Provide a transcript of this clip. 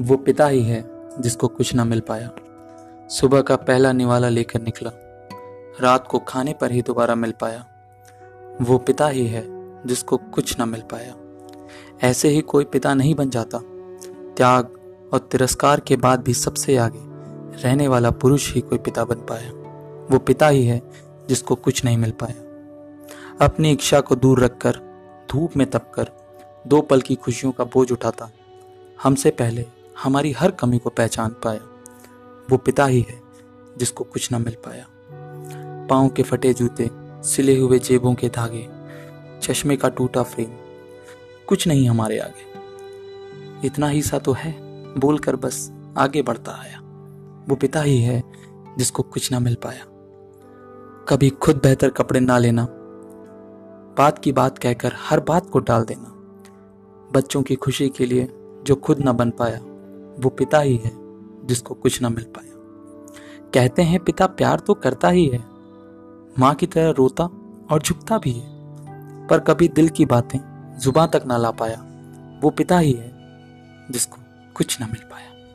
वो पिता ही है जिसको कुछ ना मिल पाया। सुबह का पहला निवाला लेकर निकला। रात को खाने पर ही दोबारा मिल पाया। वो पिता ही है जिसको कुछ ना मिल पाया। ऐसे ही कोई पिता नहीं बन जाता। त्याग और तिरस्कार के बाद भी सबसे आगे रहने वाला पुरुष ही कोई पिता बन पाया। वो पिता ही है जिसको कुछ नहीं मिल पाया। अपनी इच्छा को दूर रखकर, धूप में तपकर, दो पल की खुशियों का बोझ उठाता। हमसे पहले हमारी हर कमी को पहचान पाया। वो पिता ही है, जिसको कुछ ना मिल पाया। पाँव के फटे जूते, सिले हुए जेबों के धागे, चश्मे का टूटा फ्रेम, कुछ नहीं हमारे आगे। इतना ही सा तो है, बोलकर बस आगे बढ़ता आया। वो पिता ही है, जिसको कुछ ना मिल पाया। कभी खुद बेहतर कपड़े ना लेना, बात की बात कहकर हर बात को टाल देना, बच्चों की खुशी के लिए जो खुद ना बन पाया। वो पिता ही है, जिसको कुछ ना मिल पाया। कहते हैं, पिता प्यार तो करता ही है, माँ की तरह रोता और झुकता भी है, पर कभी दिल की बातें जुबा तक ना ला पाया। वो पिता ही है, जिसको कुछ ना मिल पाया।